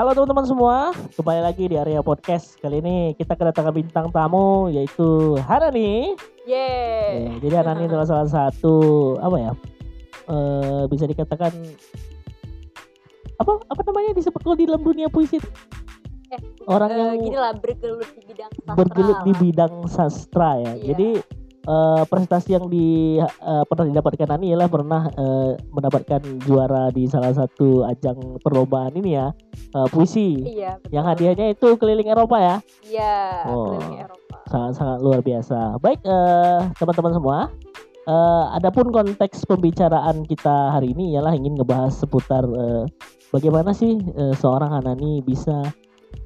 Halo teman-teman semua, kembali lagi di area podcast. Kali ini kita kedatangan bintang tamu yaitu Hanani. Yeay. Ya, jadi Hanani adalah salah satu apa ya? eh, bisa dikatakan apa apa namanya disebut kalau di dalam dunia puisi itu? Eh, orang Eh, yang gini lah bergelut di bidang sastra bergelut di bidang sastra ya. Iya. Jadi eh, prestasi yang di eh, pernah didapatkan Nani ialah pernah eh, mendapatkan juara di salah satu ajang perlombaan ini ya eh, puisi. Iya. betul. Yang hadiahnya itu keliling Eropa ya. Iya. Oh. Keliling Eropa. Sangat-sangat luar biasa. Baik eh, teman-teman semua. eh, adapun konteks pembicaraan kita hari ini ialah ingin ngebahas seputar eh, bagaimana sih eh, seorang Hanani bisa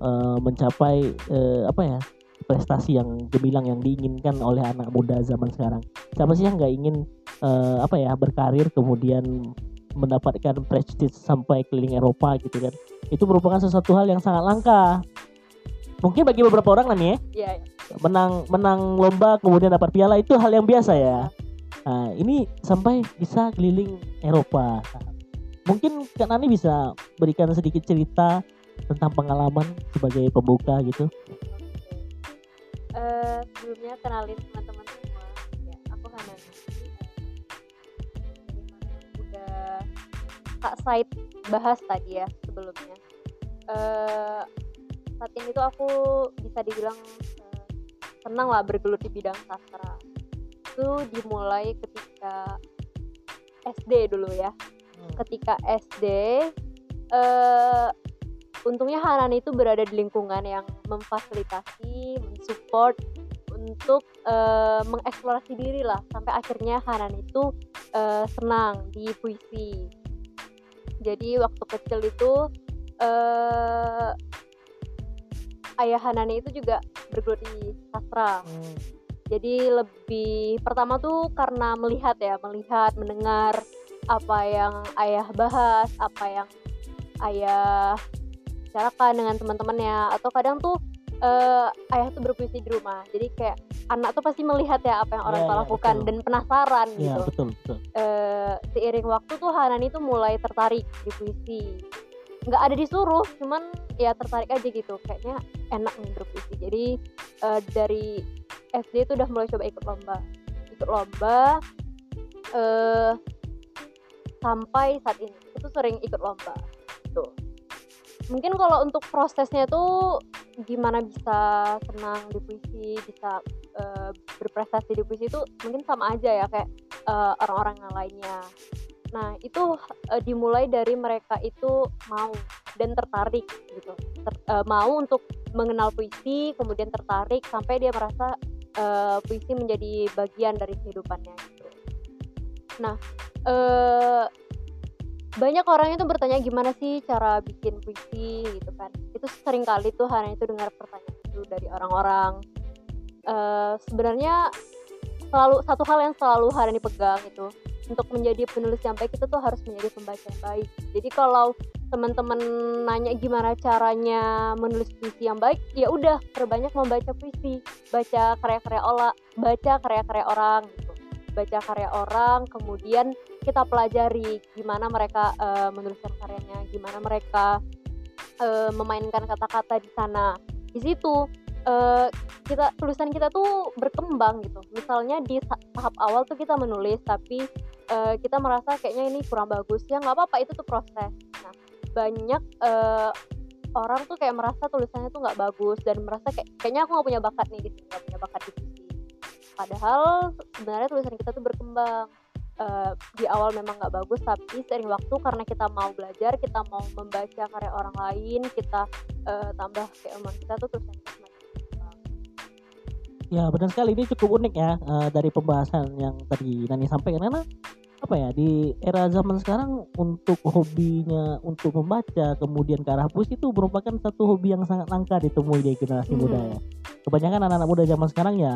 eh, mencapai eh, apa ya prestasi yang gemilang yang diinginkan oleh anak muda zaman sekarang. Siapa sih yang nggak ingin eh, apa ya berkarir kemudian mendapatkan prestige sampai keliling Eropa gitu kan? Itu merupakan sesuatu hal yang sangat langka. Mungkin bagi beberapa orang nih ya iya. menang menang lomba kemudian dapat piala itu hal yang biasa ya. Nah, ini sampai bisa keliling Eropa. Nah, mungkin Kak Nani bisa berikan sedikit cerita tentang pengalaman sebagai pembuka gitu. Eh, sebelumnya kenalin teman-teman semua. Ya, aku Hanani. Udah Kak Said bahas tadi ya sebelumnya. Eh, saat ini tuh aku bisa dibilang eh, senang lah bergelut di bidang sastra. Itu dimulai ketika SD dulu ya. ketika SD eh untungnya Hanan itu berada di lingkungan yang memfasilitasi, mensupport untuk eh, mengeksplorasi diri lah sampai akhirnya Hanan itu eh, senang di puisi. Jadi waktu kecil itu eh ayah Hanani itu juga bergelut di sastra Hmm. jadi lebih pertama tuh karena melihat ya melihat mendengar apa yang ayah bahas apa yang ayah bicarakan dengan teman-temannya. Atau kadang tuh eh, ayah tuh berpuisi di rumah. Jadi kayak anak tuh pasti melihat ya apa yang orang Iya, tua iya, lakukan betul. dan penasaran Ya gitu. betul betul. Eh, seiring waktu tuh Hanani tuh mulai tertarik di puisi. Nggak ada disuruh cuman ya tertarik aja gitu. Kayaknya enak nih berpuisi. Jadi eh, dari SD tuh udah mulai coba ikut lomba. Ikut lomba eh sampai saat ini. Itu sering ikut lomba. Tuh mungkin kalau untuk prosesnya tuh gimana bisa senang di puisi bisa eh, berprestasi di puisi itu mungkin sama aja ya kayak eh, orang-orang yang lainnya. Nah itu eh, dimulai dari mereka itu mau dan tertarik gitu. Ter- eh, mau untuk mengenal puisi kemudian tertarik sampai dia merasa eh, puisi menjadi bagian dari kehidupannya gitu. Nah eh banyak orang itu bertanya gimana sih cara bikin puisi? Gitu kan. Itu sering kali tuh hanya itu dengar pertanyaan itu dari orang-orang. Eh sebenarnya selalu satu hal yang selalu Harani pegang itu untuk menjadi penulis yang baik itu tuh harus menjadi pembaca yang baik. Jadi kalau teman-teman nanya gimana caranya menulis puisi yang baik ya udah perbanyak membaca puisi. Baca karya-karya olah baca karya-karya orang gitu. Baca karya orang kemudian kita pelajari gimana mereka eh, menuliskan karyanya gimana mereka eh, memainkan kata-kata di sana. Di situ eh, kita tulisan kita tuh berkembang gitu. Misalnya di tahap awal tuh kita menulis tapi eh, kita merasa kayaknya ini kurang bagus. Ya nggak apa-apa itu tuh proses. Nah banyak eh, orang tuh kayak merasa tulisannya tuh nggak bagus dan merasa kayak kayaknya aku nggak punya bakat nih di sini nggak punya bakat di puisi padahal sebenarnya tulisan kita tuh berkembang Eh, di awal memang nggak bagus tapi seiring waktu karena kita mau belajar kita mau membaca karya orang lain kita eh, tambah keilmuan kita tuh berkembang. Ya benar sekali ini cukup unik ya eh, dari pembahasan yang tadi Nani sampaikan karena apa ya di era zaman sekarang untuk hobinya untuk membaca kemudian ke arah puisi itu merupakan satu hobi yang sangat langka ditemui di generasi Hmm. muda ya. Kebanyakan anak-anak muda zaman sekarang ya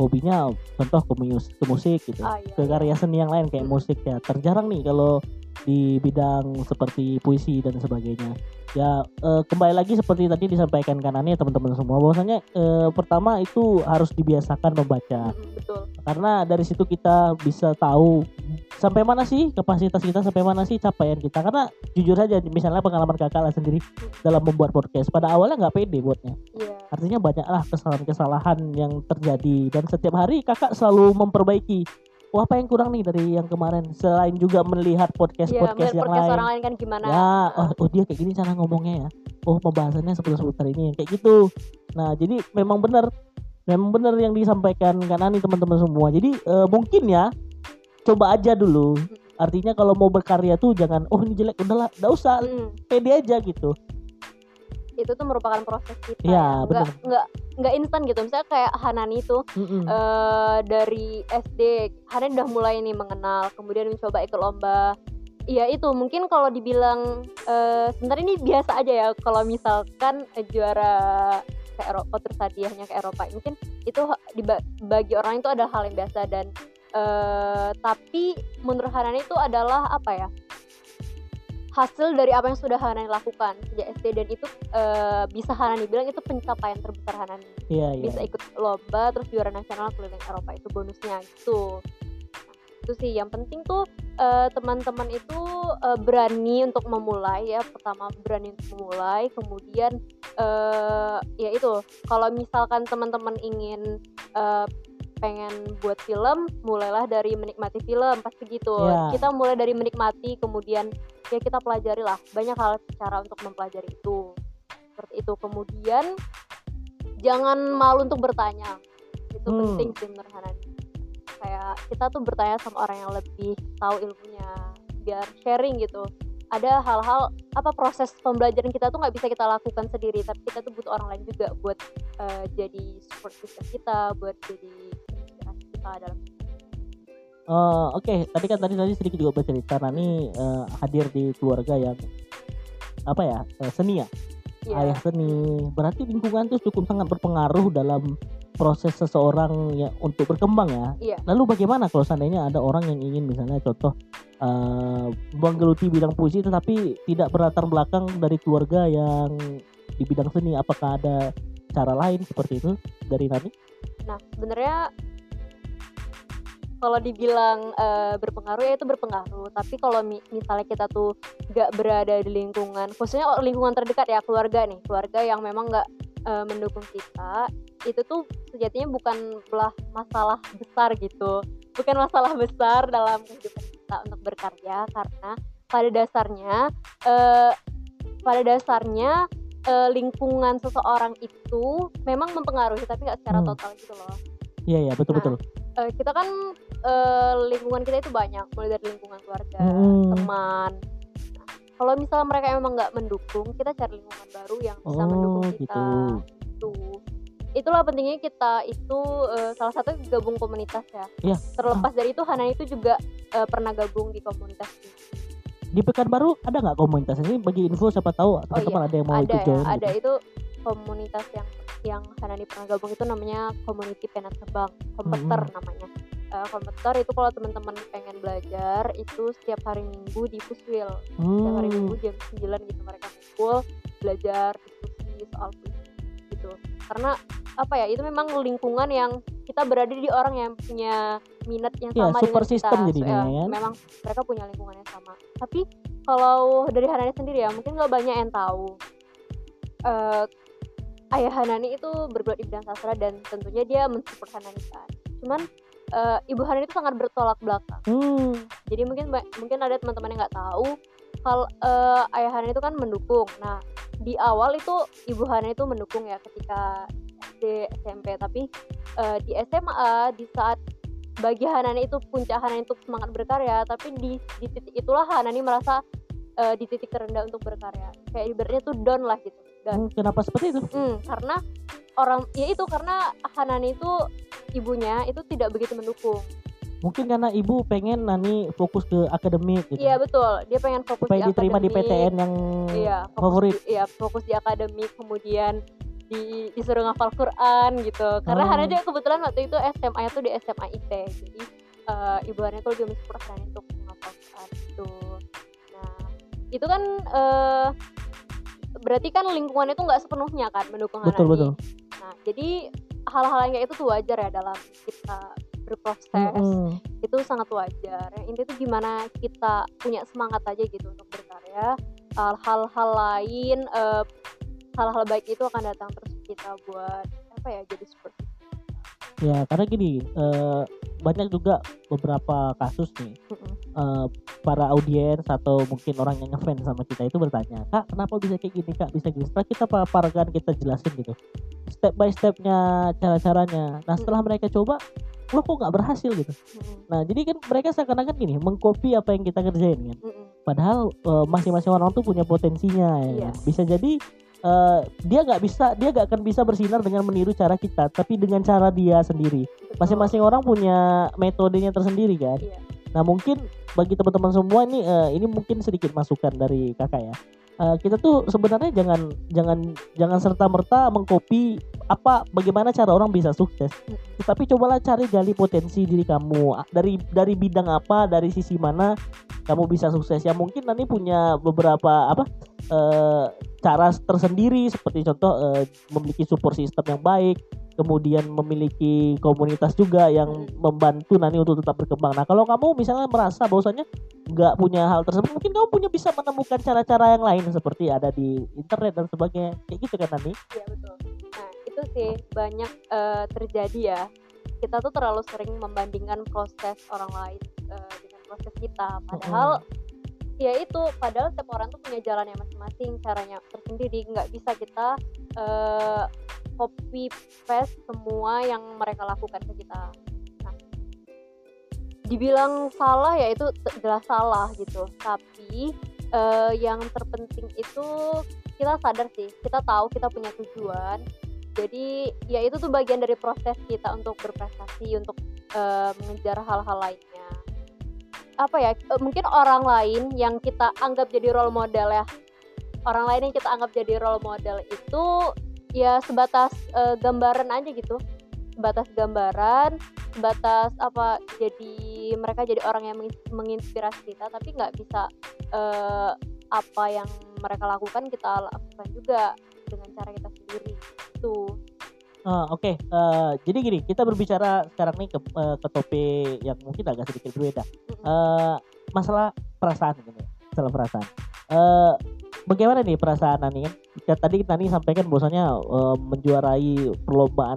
hobinya contoh ke, mus- ke musik gitu, Ah, iya, ke iya. karya seni yang lain kayak Hmm. musik ya. Terjarang nih kalau di bidang seperti puisi dan sebagainya. Ya eh, kembali lagi seperti tadi disampaikan Kanani teman-teman semua bahwasanya eh, pertama itu harus dibiasakan membaca. Betul. Karena dari situ kita bisa tahu sampai mana sih kapasitas kita sampai mana sih capaian kita. Karena jujur saja misalnya pengalaman kakak lah sendiri dalam membuat podcast pada awalnya nggak pede buatnya. Iya. Artinya banyaklah kesalahan-kesalahan yang terjadi. Dan setiap hari kakak selalu memperbaiki wah apa yang kurang nih dari yang kemarin? Selain juga melihat podcast Iya, podcast yang podcast lain. orang lain kan gimana? Ya oh, oh dia kayak gini cara ngomongnya ya. Oh pembahasannya seputar-seputar ini kayak gitu. Nah jadi memang benar memang benar yang disampaikan kan Ani teman-teman semua. Jadi eh, mungkin ya coba aja dulu. Artinya kalau mau berkarya tuh jangan oh ini jelek. Udahlah nggak usah. Mm-mm. pede aja gitu itu tuh merupakan proses kita ya nggak nggak nggak instan gitu. Misalnya kayak Hanani itu Mm-mm. eh dari SD Hanani udah mulai nih mengenal kemudian mencoba ikut lomba. Iya itu mungkin kalau dibilang eh sebenarnya ini biasa aja ya. Kalau misalkan eh, juara ke Eropa terus hadiahnya ke Eropa mungkin itu bagi orang itu adalah hal yang biasa dan eh tapi menurut Hanani itu adalah apa ya hasil dari apa yang sudah Hanani lakukan sejak SD dan itu eh, bisa Hanani bilang itu pencapaian terbesar Hanani. Iya iya. Bisa ikut lomba terus juara nasional keliling Eropa itu bonusnya gitu. Nah, itu sih yang penting tuh eh, teman-teman itu eh, berani untuk memulai ya. Pertama berani untuk memulai kemudian eh, ya itu. Kalau misalkan teman-teman ingin eh, pengen buat film mulailah dari menikmati film pasti gitu. Ya. kita mulai dari menikmati kemudian ya kita pelajari lah. Banyak hal cara untuk mempelajari itu. Seperti itu. Kemudian jangan malu untuk bertanya. Itu Hmm. penting sih menurut Hanani kayak kita tuh bertanya sama orang yang lebih tahu ilmunya. Biar sharing gitu. Ada hal-hal apa proses pembelajaran kita tuh nggak bisa kita lakukan sendiri. Tapi kita tuh butuh orang lain juga buat eh, jadi support system kita buat jadi inspirasi kita dalam Eh, Oke, tadi kan tadi tadi sedikit juga bercerita Nani eh, hadir di keluarga yang apa ya eh, seni ya, Iya. ayah seni. Berarti lingkungan tuh cukup sangat berpengaruh dalam proses seseorang ya untuk berkembang ya. Iya. Lalu bagaimana kalau seandainya ada orang yang ingin misalnya contoh eh, menggeluti bidang puisi tetapi tidak berlatar belakang dari keluarga yang di bidang seni, apakah ada cara lain seperti itu dari Nani? Nah, sebenarnya kalau dibilang eh, berpengaruh ya itu berpengaruh. Tapi kalau mi- misalnya kita tuh nggak berada di lingkungan, khususnya lingkungan terdekat ya keluarga nih, keluarga yang memang nggak eh, mendukung kita, itu tuh sejatinya bukan belah masalah besar gitu, bukan masalah besar dalam kehidupan kita untuk berkarya karena pada dasarnya, eh, pada dasarnya eh, lingkungan seseorang itu memang mempengaruhi tapi nggak secara Hmm. total gitu loh Iya ya betul betul. Eh, kita kan eh, lingkungan kita itu banyak mulai dari lingkungan keluarga Mm. teman Nah, kalau misalnya mereka emang nggak mendukung kita cari lingkungan baru yang bisa mendukung Oh kita gitu. itu itulah pentingnya kita itu eh, salah satu gabung komunitas ya Iya. terlepas dari itu Hana itu juga eh, pernah gabung di komunitas ini. Di Pekanbaru ada nggak komunitas ini? Bagi info siapa tahu teman-teman ada yang mau Oh, ada ikut ya join. ada gitu. itu komunitas yang yang Hanani pernah gabung itu namanya community penat terbang komputer Mm-mm. namanya Eh, komputer itu kalau teman-teman pengen belajar itu setiap hari minggu di Puswil setiap hari Hmm. minggu jam 9 gitu mereka kumpul belajar diskusi soal puisi gitu karena apa ya itu memang lingkungan yang kita berada di orang yang punya minat yang Iya, sama super dengan kita jadinya, Ya, ya kan? memang mereka punya lingkungan yang sama tapi kalau dari Hanani sendiri ya mungkin nggak banyak yang tahu eh ayah Hanani itu bergelut di bidang sastra dan tentunya dia mensupport Hanani kan. Cuman eh, ibu Hanani itu sangat bertolak belakang. Hmm. jadi mungkin mungkin ada teman-teman yang nggak tahu kalau eh, ayah Hana itu kan mendukung. Nah di awal itu ibu Hana itu mendukung ya ketika SD SMP. Tapi eh, di SMA di saat bagi Hanani itu puncak Hanani untuk semangat berkarya tapi di di titik itulah Hanani merasa eh, di titik terendah untuk berkarya kayak ibaratnya tuh down lah gitu down Hmm, Kenapa seperti itu? Hmm, karena orang ya itu karena Hanani itu ibunya itu tidak begitu mendukung Mungkin karena ibu pengen Nani fokus ke akademik gitu. Iya betul, dia pengen fokus Supaya di diterima di akademik. PTN yang Iya, fokus favorit. Di, iya, fokus di akademik, kemudian di, disuruh ngafal Quran gitu. Karena Oh. Hana juga kebetulan waktu itu SMA-nya tuh di SMA IT. Jadi eh, ibu Hana tuh lebih mensupport Hana untuk menghafal Quran gitu. Itu kan eh berarti kan lingkungan itu nggak sepenuhnya kan mendukung betul Hanani. betul Nah, jadi hal-hal yang kayak itu tuh wajar ya dalam kita berproses. Mm-mm. Itu sangat wajar. Yang intinya tuh gimana kita punya semangat aja gitu untuk berkarya. Hal- Hal-hal lain eh, hal-hal baik itu akan datang terus kita buat apa ya jadi seperti ya karena gini eh, banyak juga beberapa kasus nih eh, para audiens atau mungkin orang yang ngefans sama kita itu bertanya kak kenapa bisa kayak gini kak? Bisa gini? Setelah kita paparkan kita jelasin gitu. Step by stepnya cara-caranya. Nah setelah mereka coba lo kok nggak berhasil? Gitu. Nah jadi kan mereka seakan-akan gini mengcopy apa yang kita kerjain kan. Padahal eh, masing-masing orang tuh punya potensinya ya. Iya. kan? bisa jadi eh, dia nggak bisa dia nggak akan bisa bersinar dengan meniru cara kita tapi dengan cara dia sendiri. Masing-masing orang punya metodenya tersendiri kan? Iya. nah mungkin bagi teman-teman semua ini eh, ini mungkin sedikit masukan dari kakak ya. Eh, kita tuh sebenarnya jangan jangan jangan serta merta mengcopy apa bagaimana cara orang bisa sukses. Tetapi cobalah cari gali potensi diri kamu. Dari dari bidang apa dari sisi mana kamu bisa sukses. Ya mungkin nanti punya beberapa apa eh, cara tersendiri seperti contoh eh, memiliki support system yang baik kemudian memiliki komunitas juga yang Mm. membantu nanti untuk tetap berkembang nah kalau kamu misalnya merasa bahwasanya nggak punya hal tersebut mungkin kamu punya bisa menemukan cara-cara yang lain seperti ada di internet dan sebagainya kayak gitu kan nanti Iya betul. Nah itu sih banyak eh, terjadi ya. Kita tuh terlalu sering membandingkan proses orang lain eh, dengan proses kita. Padahal ya itu, padahal setiap orang tuh punya jalannya masing-masing, caranya tersendiri. Nggak bisa kita eh, copy paste semua yang mereka lakukan ke kita. Nah, dibilang salah ya itu jelas salah gitu. Tapi eh, yang terpenting itu kita sadar sih kita tahu kita punya tujuan jadi ya itu tuh bagian dari proses kita untuk berprestasi untuk eh, mengejar hal-hal lainnya apa ya eh, mungkin orang lain yang kita anggap jadi role model ya. Orang lain yang kita anggap jadi role model itu ya sebatas eh, gambaran aja gitu. Sebatas gambaran sebatas apa jadi mereka jadi orang yang mengins- menginspirasi kita tapi nggak bisa eh, apa yang mereka lakukan kita lakukan juga dengan cara kita sendiri itu Ah, Oke, eh, jadi gini, kita berbicara sekarang nih ke, eh, ke topik yang mungkin agak sedikit berbeda. Eh, masalah perasaan gitu, masalah perasaan. Eh, bagaimana nih perasaan Nani kan? Ya, Tadi Nani sampaikan bahwasanya eh, menjuarai perlombaan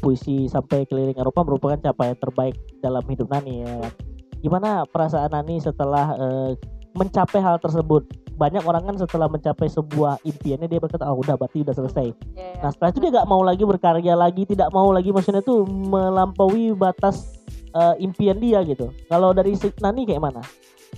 puisi sampai keliling Eropa merupakan capaian terbaik dalam hidup Nani ya. kan? Gimana perasaan Nani setelah eh, mencapai hal tersebut? Banyak orang kan setelah mencapai sebuah impiannya dia berkata, oh udah berarti udah selesai. Ya. Nah setelah itu dia nggak mau lagi berkarya lagi, tidak mau lagi maksudnya tuh melampaui batas eh, impian dia gitu. Kalau dari si Nani kayak mana?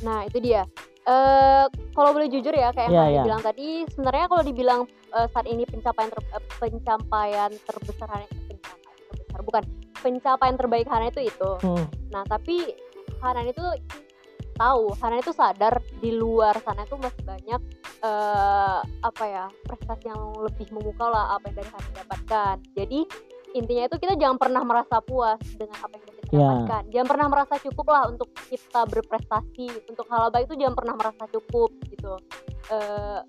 Nah itu dia. Eh kalau boleh jujur ya kayak Iya, yang iya. Hani bilang tadi, sebenarnya kalau dibilang eh, saat ini pencapaian ter- eh, pencapaian terbesar Hana- pencapaian terbesar bukan pencapaian terbaik Hana itu itu. Hmm, Nah tapi Hanan itu tahu, Hanan itu sadar di luar sana tuh masih banyak eh apa ya prestasi yang lebih memukau lah apa yang dari Hanan dapatkan. Jadi intinya itu kita jangan pernah merasa puas dengan apa yang kita Ya. dapatkan. Jangan pernah merasa cukup lah untuk kita berprestasi untuk hal baik itu jangan pernah merasa cukup gitu. Eh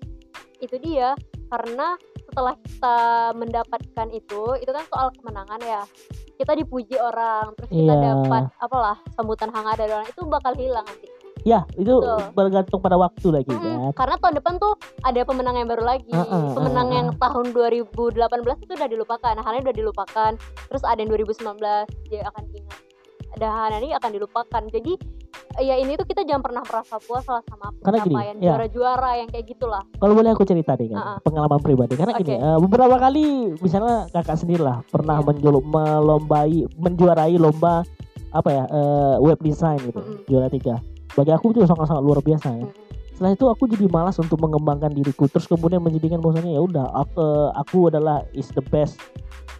itu dia karena setelah kita mendapatkan itu, itu kan soal kemenangan ya. Kita dipuji orang, terus kita Iya. dapat apalah sambutan hangat dari orang itu bakal hilang nanti. Ya itu Betul. bergantung pada waktu lagi Mm-mm, kan. karena tahun depan tuh ada pemenang yang baru lagi. Uh-uh, pemenang uh-uh. yang tahun 2018 itu udah dilupakan. Nah, Hanani udah dilupakan. Terus ada yang 2019 dia akan ingat. Ada Hanani akan dilupakan. Jadi ya ini tuh kita jangan pernah merasa puas lah sama Karena gini, pencapaian ya. juara-juara yang kayak gitulah. Kalau boleh aku cerita nih kan, Uh-uh. pengalaman pribadi. Karena gini, Oke. eh, beberapa kali misalnya kakak sendiri lah pernah Iya. menjuluk melombai, menjuarai lomba apa ya eh, web design gitu, Mm-mm. juara tiga. Bagi aku itu sangat-sangat luar biasa ya. Mm-mm. setelah itu aku jadi malas untuk mengembangkan diriku terus kemudian menjadikan bahwasanya ya udah aku, aku adalah is the best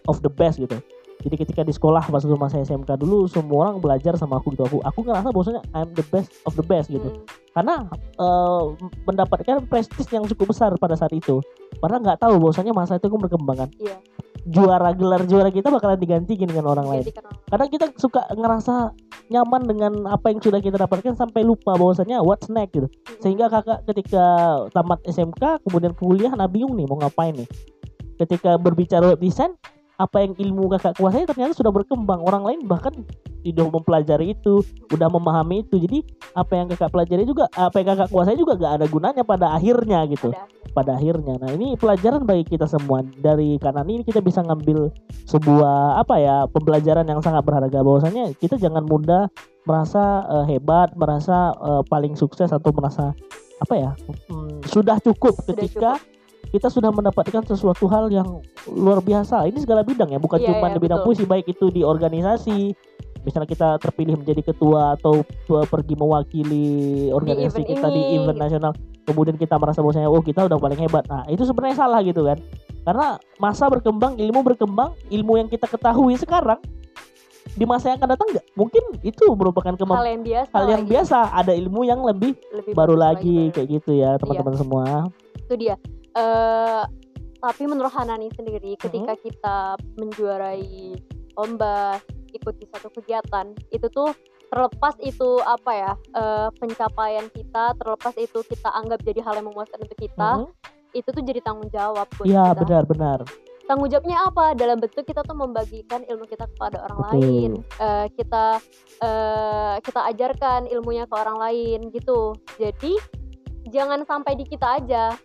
of the best gitu jadi ketika di sekolah pas waktu masa SMK dulu semua orang belajar sama aku gitu aku aku ngerasa bahwasanya I'm the best of the best gitu Mm-mm. karena eh, mendapatkan prestis yang cukup besar pada saat itu karena nggak tahu bahwasanya masa itu aku berkembang kan Iya. Juara gelar juara kita bakalan diganti dengan orang lain. Gantikan orang. kadang kita suka ngerasa nyaman dengan apa yang sudah kita dapatkan sampai lupa bahwasanya what's next gitu. Sehingga kakak ketika tamat SMK kemudian kuliah nah bingung nih mau ngapain nih? Ketika berbicara web design apa yang ilmu kakak kuasai ternyata sudah berkembang. Orang lain bahkan tidak mempelajari itu udah memahami itu. Jadi apa yang kakak pelajari juga apa yang kakak kuasai juga gak ada gunanya pada akhirnya gitu. Ada. pada akhirnya. Nah ini pelajaran bagi kita semua. Dari kanan ini kita bisa ngambil sebuah apa ya pembelajaran yang sangat berharga. Bahwasanya kita jangan mudah merasa eh, hebat merasa eh, paling sukses atau merasa apa ya hmm, sudah cukup Sudah ketika kita sudah mendapatkan sesuatu hal yang luar biasa. Ini segala bidang ya bukan Iya, cuma iya, di bidang betul. puisi baik itu di organisasi. Misalnya kita terpilih menjadi ketua atau pe- pergi mewakili organisasi event kita di ini, event gitu. nasional kemudian kita merasa bahwasanya oh kita udah paling hebat. Nah itu sebenarnya salah gitu kan. Karena masa berkembang ilmu berkembang ilmu yang kita ketahui sekarang di masa yang akan datang nggak? Mungkin itu merupakan kemampuan hal yang biasa hal yang lagi. biasa. Ada ilmu yang lebih lebih baru lagi baru. kayak gitu ya teman-teman semua. Itu dia eh tapi menurut Hanani sendiri ketika kita menjuarai lomba ikut di satu kegiatan itu tuh terlepas itu apa ya eh, pencapaian kita terlepas itu kita anggap jadi hal yang memuaskan untuk kita Mhm. itu tuh jadi tanggung jawab buat Iya kita. benar-benar tanggung jawabnya apa dalam bentuk kita tuh membagikan ilmu kita kepada orang Betul. lain Eh, kita eh, kita ajarkan ilmunya ke orang lain gitu jadi jangan sampai di kita aja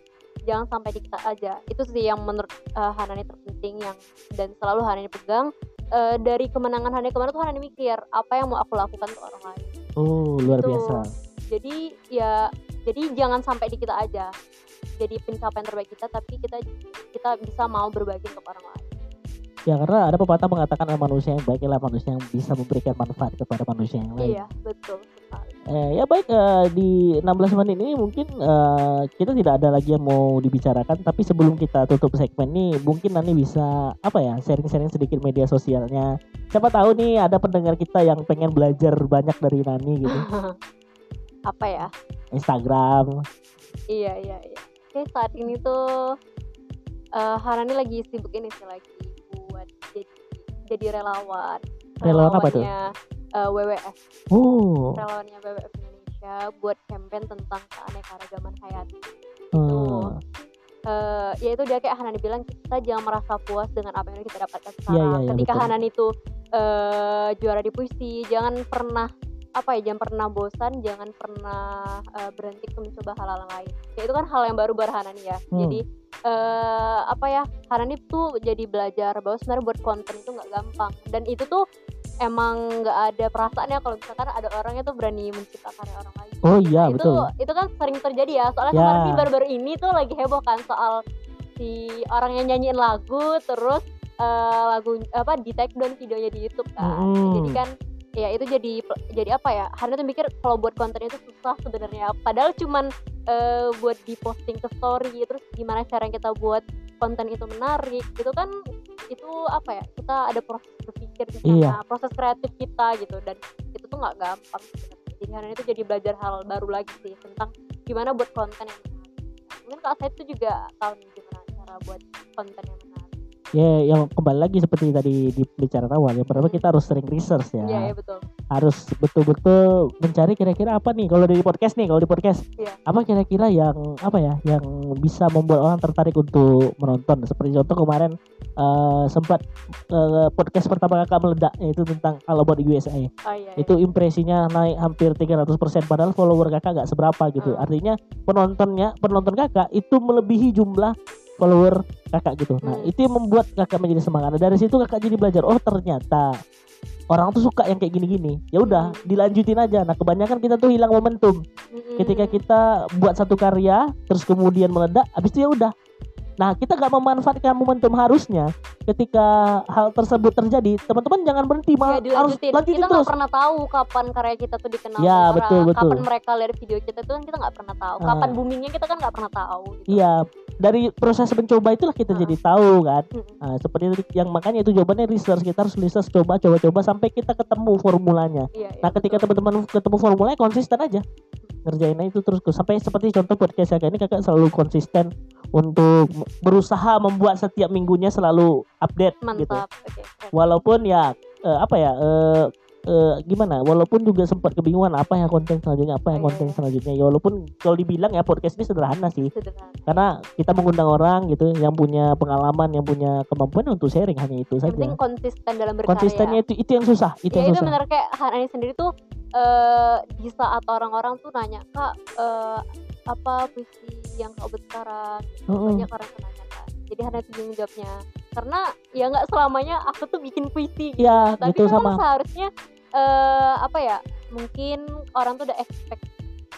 jangan sampai di kita aja. Itu sih yang menurut eh, Hanani terpenting yang dan selalu Hanani pegang. Eh, dari kemenangan Hanani kemarin tuh Hanani mikir apa yang mau aku lakukan ke orang lain? Oh luar Gitu. biasa. Jadi ya jadi jangan sampai di kita aja. Jadi pencapaian terbaik kita tapi kita kita bisa mau berbagi untuk orang lain. Ya karena ada pepatah mengatakan manusia yang baik adalah manusia yang bisa memberikan manfaat kepada manusia yang lain. Iya, betul. Eh, ya baik eh, di 16 menit ini mungkin eh, kita tidak ada lagi yang mau dibicarakan tapi sebelum kita tutup segmen ini mungkin Nani bisa apa ya sharing-sharing sedikit media sosialnya siapa tahu nih ada pendengar kita yang pengen belajar banyak dari Nani gitu Apa ya? Instagram Iya, iya, iya. Oke, saat ini tuh eh Hanani lagi sibuk ini sih lagi buat jadi jadi relawan. Relawan apa tuh? Relawannya, eh, WWF, oh relawannya WWF Indonesia buat campaign tentang keanekaragaman hayati. eh, eh ya itu dia kayak Hanani bilang kita jangan merasa puas dengan apa yang kita dapatkan Iya, sekarang. iya, iya, Ketika betul. Hanani itu eh juara di puisi, jangan pernah apa ya, jangan pernah bosan, jangan pernah eh, berhenti untuk mencoba hal-hal lain. Ya itu kan hal yang baru buat Hanani ya. Hmm. Jadi eh apa ya, Hanani tuh jadi belajar bahwa sebenarnya buat konten itu nggak gampang dan itu tuh emang nggak ada perasaannya kalau misalkan ada orang yang tuh berani menciptakan karya orang lain. oh iya itu betul itu kan sering terjadi ya soalnya Ya. kemarin baru-baru ini tuh lagi heboh kan soal si orang yang nyanyiin lagu terus eh, lagu apa di take down videonya di YouTube kan Mm-mm. jadi kan ya itu jadi jadi apa ya Hana tuh mikir kalau buat konten itu susah sebenarnya padahal cuman eh, buat di posting ke story terus gimana cara kita buat konten itu menarik gitu kan itu apa ya kita ada proses berpikir di sana Iya. proses kreatif kita gitu dan itu tuh nggak gampang Hana itu jadi belajar hal baru lagi sih tentang gimana buat konten yang menarik mungkin kak saya itu juga tahu nih gimana cara buat konten yang ya yang kembali lagi seperti tadi di pembicaraan awal yang pertama kita harus sering research ya iya ya, betul harus betul-betul mencari kira-kira apa nih kalau dari podcast nih kalau di podcast Iya. apa kira-kira yang apa ya yang bisa membuat orang tertarik untuk menonton seperti contoh kemarin eh, sempat eh, podcast pertama kakak meledak yaitu tentang All About USA oh iya, iya. itu impresinya naik hampir 300% padahal follower kakak gak seberapa gitu Hmm. artinya penontonnya penonton kakak itu melebihi jumlah follower kakak gitu nah Hmm. itu yang membuat kakak menjadi semangat Nah, dari situ kakak jadi belajar oh ternyata orang tuh suka yang kayak gini-gini ya udah Hmm. dilanjutin aja nah kebanyakan kita tuh hilang momentum Mm-mm. ketika kita buat satu karya terus kemudian meledak habis itu ya udah nah kita gak memanfaatkan momentum harusnya ketika hal tersebut terjadi teman-teman jangan berhenti ya malah harus dilanjutin lanjutin kita terus nggak pernah tahu kapan karya kita tuh dikenal Ya, sama betul, orang betul. kapan mereka lihat video kita tuh kan kita nggak pernah tahu Ah. kapan boomingnya kita kan nggak pernah tahu gitu. Iya, dari proses mencoba itulah kita Ah. jadi tahu kan. Mm-mm. Nah, seperti itu yang makanya itu jawabannya research. Kita harus research coba coba coba sampai kita ketemu formulanya. Iya, iya, Nah, ketika teman-teman ketemu formulanya konsisten aja. Ngerjainnya itu terus. Sampai seperti contoh podcast kakak ini kakak selalu konsisten untuk berusaha membuat setiap minggunya selalu update gitu. mantap keren. Walaupun ya eh, apa ya eh, eh, gimana walaupun juga sempat kebingungan apa yang konten selanjutnya apa yang Iya, konten selanjutnya. Ya walaupun kalau dibilang ya podcast ini sederhana sih. Sederhana. Karena kita mengundang orang gitu yang punya pengalaman yang punya kemampuan untuk sharing hanya itu yang penting konsisten dalam berkarya. Konsistennya itu itu yang susah itu ya yang itu susah. benar kayak Hanani sendiri tuh eh di saat orang-orang tuh nanya kak eh, apa puisi yang kau buat sekarang Mm-mm. banyak orang nanya kan jadi Hana tuh bingung jawabnya karena ya nggak selamanya aku tuh bikin puisi gitu. ya tapi gitu memang sama seharusnya eh apa ya mungkin orang tuh udah expect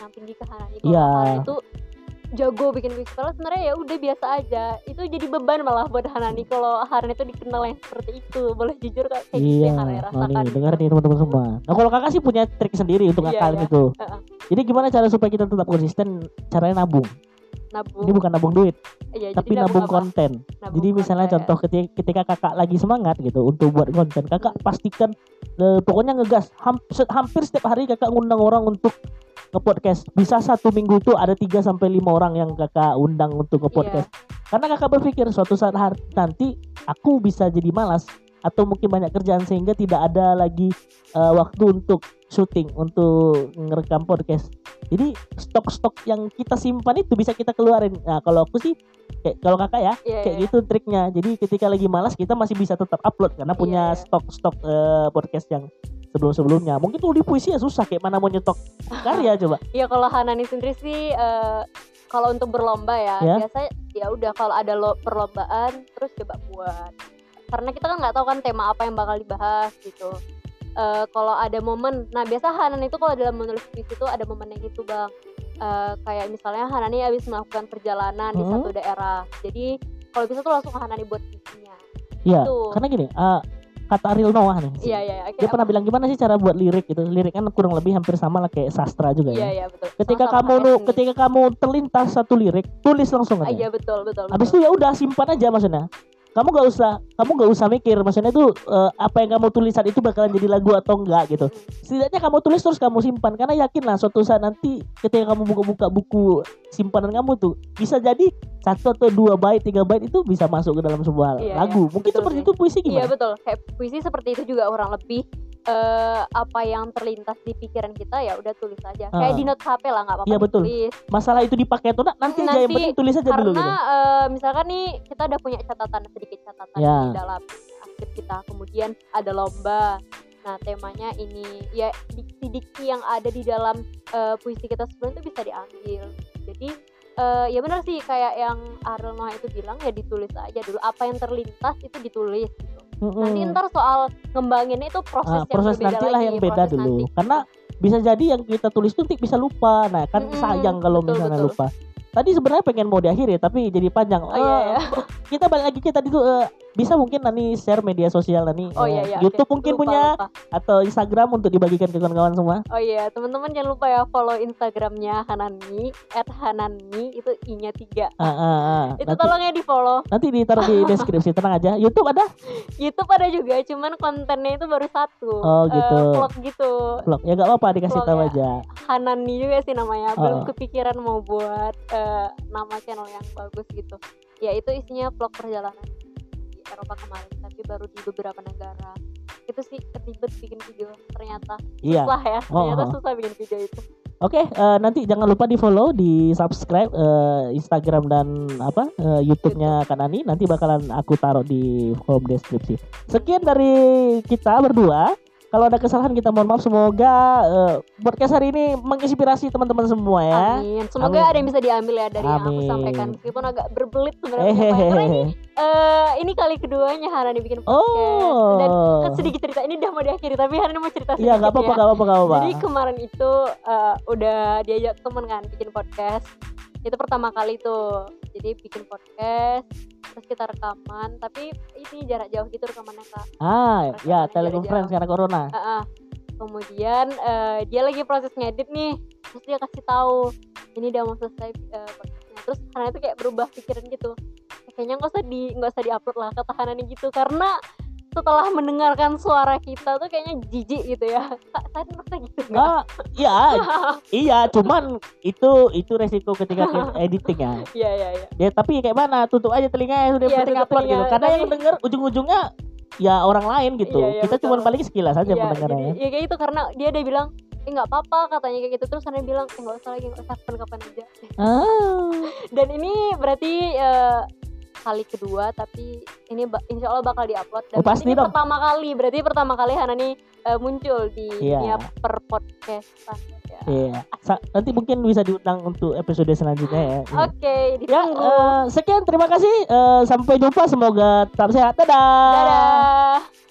yang tinggi ke kalau Iya. Itu jago bikin puisi sebenarnya ya udah biasa aja itu jadi beban malah buat Hanani kalau Hanani itu dikenal yang seperti itu boleh jujur kak kayak gitu Iya, yang Hanani oh rasakan nih, dengar nih teman-teman semua. Nah kalau kakak sih punya trik sendiri untuk Iya, ngakalin iya. itu. Heeh. Jadi gimana cara supaya kita tetap konsisten? Caranya nabung. nabung Ini bukan nabung duit, Iya, tapi jadi nabung apa? konten. Nabung Jadi misalnya konten. contoh ketika, ketika kakak lagi semangat gitu untuk buat konten, kakak pastikan eh, pokoknya ngegas. Hampir setiap hari kakak ngundang orang untuk nge-podcast. Bisa satu minggu itu ada 3 sampai lima orang yang kakak undang untuk nge-podcast. Karena kakak berpikir suatu saat nanti aku bisa jadi malas atau mungkin banyak kerjaan sehingga tidak ada lagi eh, waktu untuk syuting untuk ngerekam podcast. Jadi stok-stok yang kita simpan itu bisa kita keluarin. Nah kalau aku sih kayak kalau kakak ya Iya, kayak iya. gitu triknya. Jadi ketika lagi malas kita masih bisa tetap upload karena punya Iya, stok-stok eh, podcast yang sebelum-sebelumnya. Mungkin kalau di puisi ya susah kayak mana mau nyetok karya coba. Iya kalau Hanani sendiri sih eh, kalau untuk berlomba ya, Ya. biasanya ya udah kalau ada lo perlombaan terus coba buat. Karena kita kan nggak tahu kan tema apa yang bakal dibahas gitu. Eh, kalau ada momen, nah biasa Hanan itu kalau dalam menulis puisi itu ada momen yang gitu bang. Eh, kayak misalnya Hanani habis melakukan perjalanan di Hmm. satu daerah, jadi kalau bisa tuh langsung Hanani buat puisinya. Iya, Tuh. karena gini, eh, kata Ariel Noah nih. Iya iya. Dia kayak pernah apa? bilang gimana sih cara buat lirik gitu. Lirik kan kurang lebih hampir sama lah kayak sastra juga Iya ya. iya betul. Ketika Sama-sama kamu ketika kamu terlintas satu lirik, tulis langsung aja. Iya betul betul. Habis itu ya udah simpan aja maksudnya. Kamu gak usah, kamu gak usah mikir maksudnya itu eh, apa yang kamu tulis saat itu bakalan jadi lagu atau enggak gitu. Setidaknya kamu tulis terus kamu simpan karena yakin lah suatu saat nanti ketika kamu buka-buka buku simpanan kamu tuh bisa jadi satu atau dua bait tiga bait itu bisa masuk ke dalam sebuah Iya, lagu. Mungkin betul seperti sih. itu puisi Iya gimana? betul. Kayak puisi seperti itu juga kurang lebih eh apa yang terlintas di pikiran kita ya udah tulis aja. Kayak Ah. di note HP lah nggak apa-apa Iya, betul. ditulis. Masalah itu dipakai atau enggak nanti aja yang Nanti, penting tulis aja dulu Karena gitu. eh, misalkan nih kita udah punya catatan sedikit catatan Ya. di dalam akhir kita. Kemudian ada lomba. Nah temanya ini ya diksi-diksi yang ada di dalam eh, puisi kita sebelum itu bisa diambil. Jadi eh, ya benar sih kayak yang Ariel Noah itu bilang ya ditulis aja dulu apa yang terlintas itu ditulis gitu. Mm-mm. Nanti ntar soal ngembanginnya itu proses Ah, yang proses nanti lah yang beda proses dulu. nanti. Karena bisa jadi yang kita tulis tuh bisa lupa. Nah, kan Mm-mm, sayang kalau betul, misalnya betul. lupa. Tadi sebenarnya pengen mau diakhiri tapi jadi panjang. Oh iya Eh, ya. Kita balik lagi kita itu eh, bisa mungkin Nani share media sosial Nani Oh eh, iya iya. YouTube oke. mungkin Lupa, punya lupa. atau Instagram untuk dibagikan ke kawan-kawan semua. Oh iya, teman-teman jangan lupa ya follow Instagramnya Hanani @hanani itu i-nya tiga. Ah, ah, ah. Itu Nanti, tolong ya di follow. nanti ditaruh di deskripsi tenang aja. YouTube ada YouTube ada juga, cuman kontennya itu baru satu. Oh, Eh, gitu. vlog gitu. vlog. Ya gak apa-apa dikasih tahu ya. aja. Hanani juga sih namanya. Belum Oh. kepikiran mau buat eh, nama channel yang bagus gitu. Ya itu isinya vlog perjalanan Eropa kemarin, tapi baru di beberapa negara. Itu sih ribet bikin video ternyata. Iya. Susah ya. Oh, Ternyata oh. susah bikin video itu. Oke, eh, nanti jangan lupa di follow, di subscribe eh, Instagram dan apa eh, YouTube-nya Kanani. Nanti bakalan aku taruh di kolom deskripsi. Sekian dari kita berdua. Kalau ada kesalahan kita mohon maaf. Semoga eh, podcast hari ini menginspirasi teman-teman semua ya. Amin. Semoga Amin. ada yang bisa diambil ya dari yang aku Amin. sampaikan meskipun agak berbelit sebenarnya. Karena ini eh, ini kali keduanya Hanani bikin podcast. Dan Oh, kan sedikit cerita ini udah mau diakhiri tapi Hanani mau cerita sedikit iya nggak apa-apa, ya. nggak apa-apa, apa-apa. Jadi kemarin itu eh, udah diajak temen kan bikin podcast. Itu pertama kali tuh. Jadi bikin podcast terus kita rekaman tapi ini jarak jauh gitu rekamannya kak. Ah, ya Rekamannya telekonferensi karena corona. Ah, ah. kemudian eh, dia lagi proses ngedit nih terus dia kasih tahu ini udah mau selesai eh, podcastnya terus Hana itu kayak berubah pikiran gitu kayaknya nggak usah di nggak usah diupload lah kata Hana nih gitu karena setelah mendengarkan suara kita tuh kayaknya jijik gitu ya saya merasa gitu nggak Ah, iya, iya, cuman itu itu resiko ketika editing ya. iya iya iya Ya tapi kayak mana tutup aja telinganya sudah Iya, penting tutup upload gitu. telinga, Karena tapi- yang denger ujung-ujungnya ya orang lain gitu. Iya, iya, kita cuma paling sekilas aja Iya, mendengarnya. jadi, ya kayak gitu karena dia udah bilang eh nggak apa-apa katanya kayak gitu terus Hana bilang eh nggak usah lagi nggak usah kapan-kapan aja Ah. dan ini berarti eh, kali kedua tapi ini insya Allah bakal diupload dan Oh, pasti ini dong. pertama kali berarti pertama kali Hana nih eh, muncul di Iya. dunia per podcastan ya. Iya. Sa- nanti mungkin bisa diundang untuk episode selanjutnya ya. Oke, Ya, ditunggu. eh, sekian terima kasih. Eh, sampai jumpa. Semoga tetap sehat. Dadah. Dadah.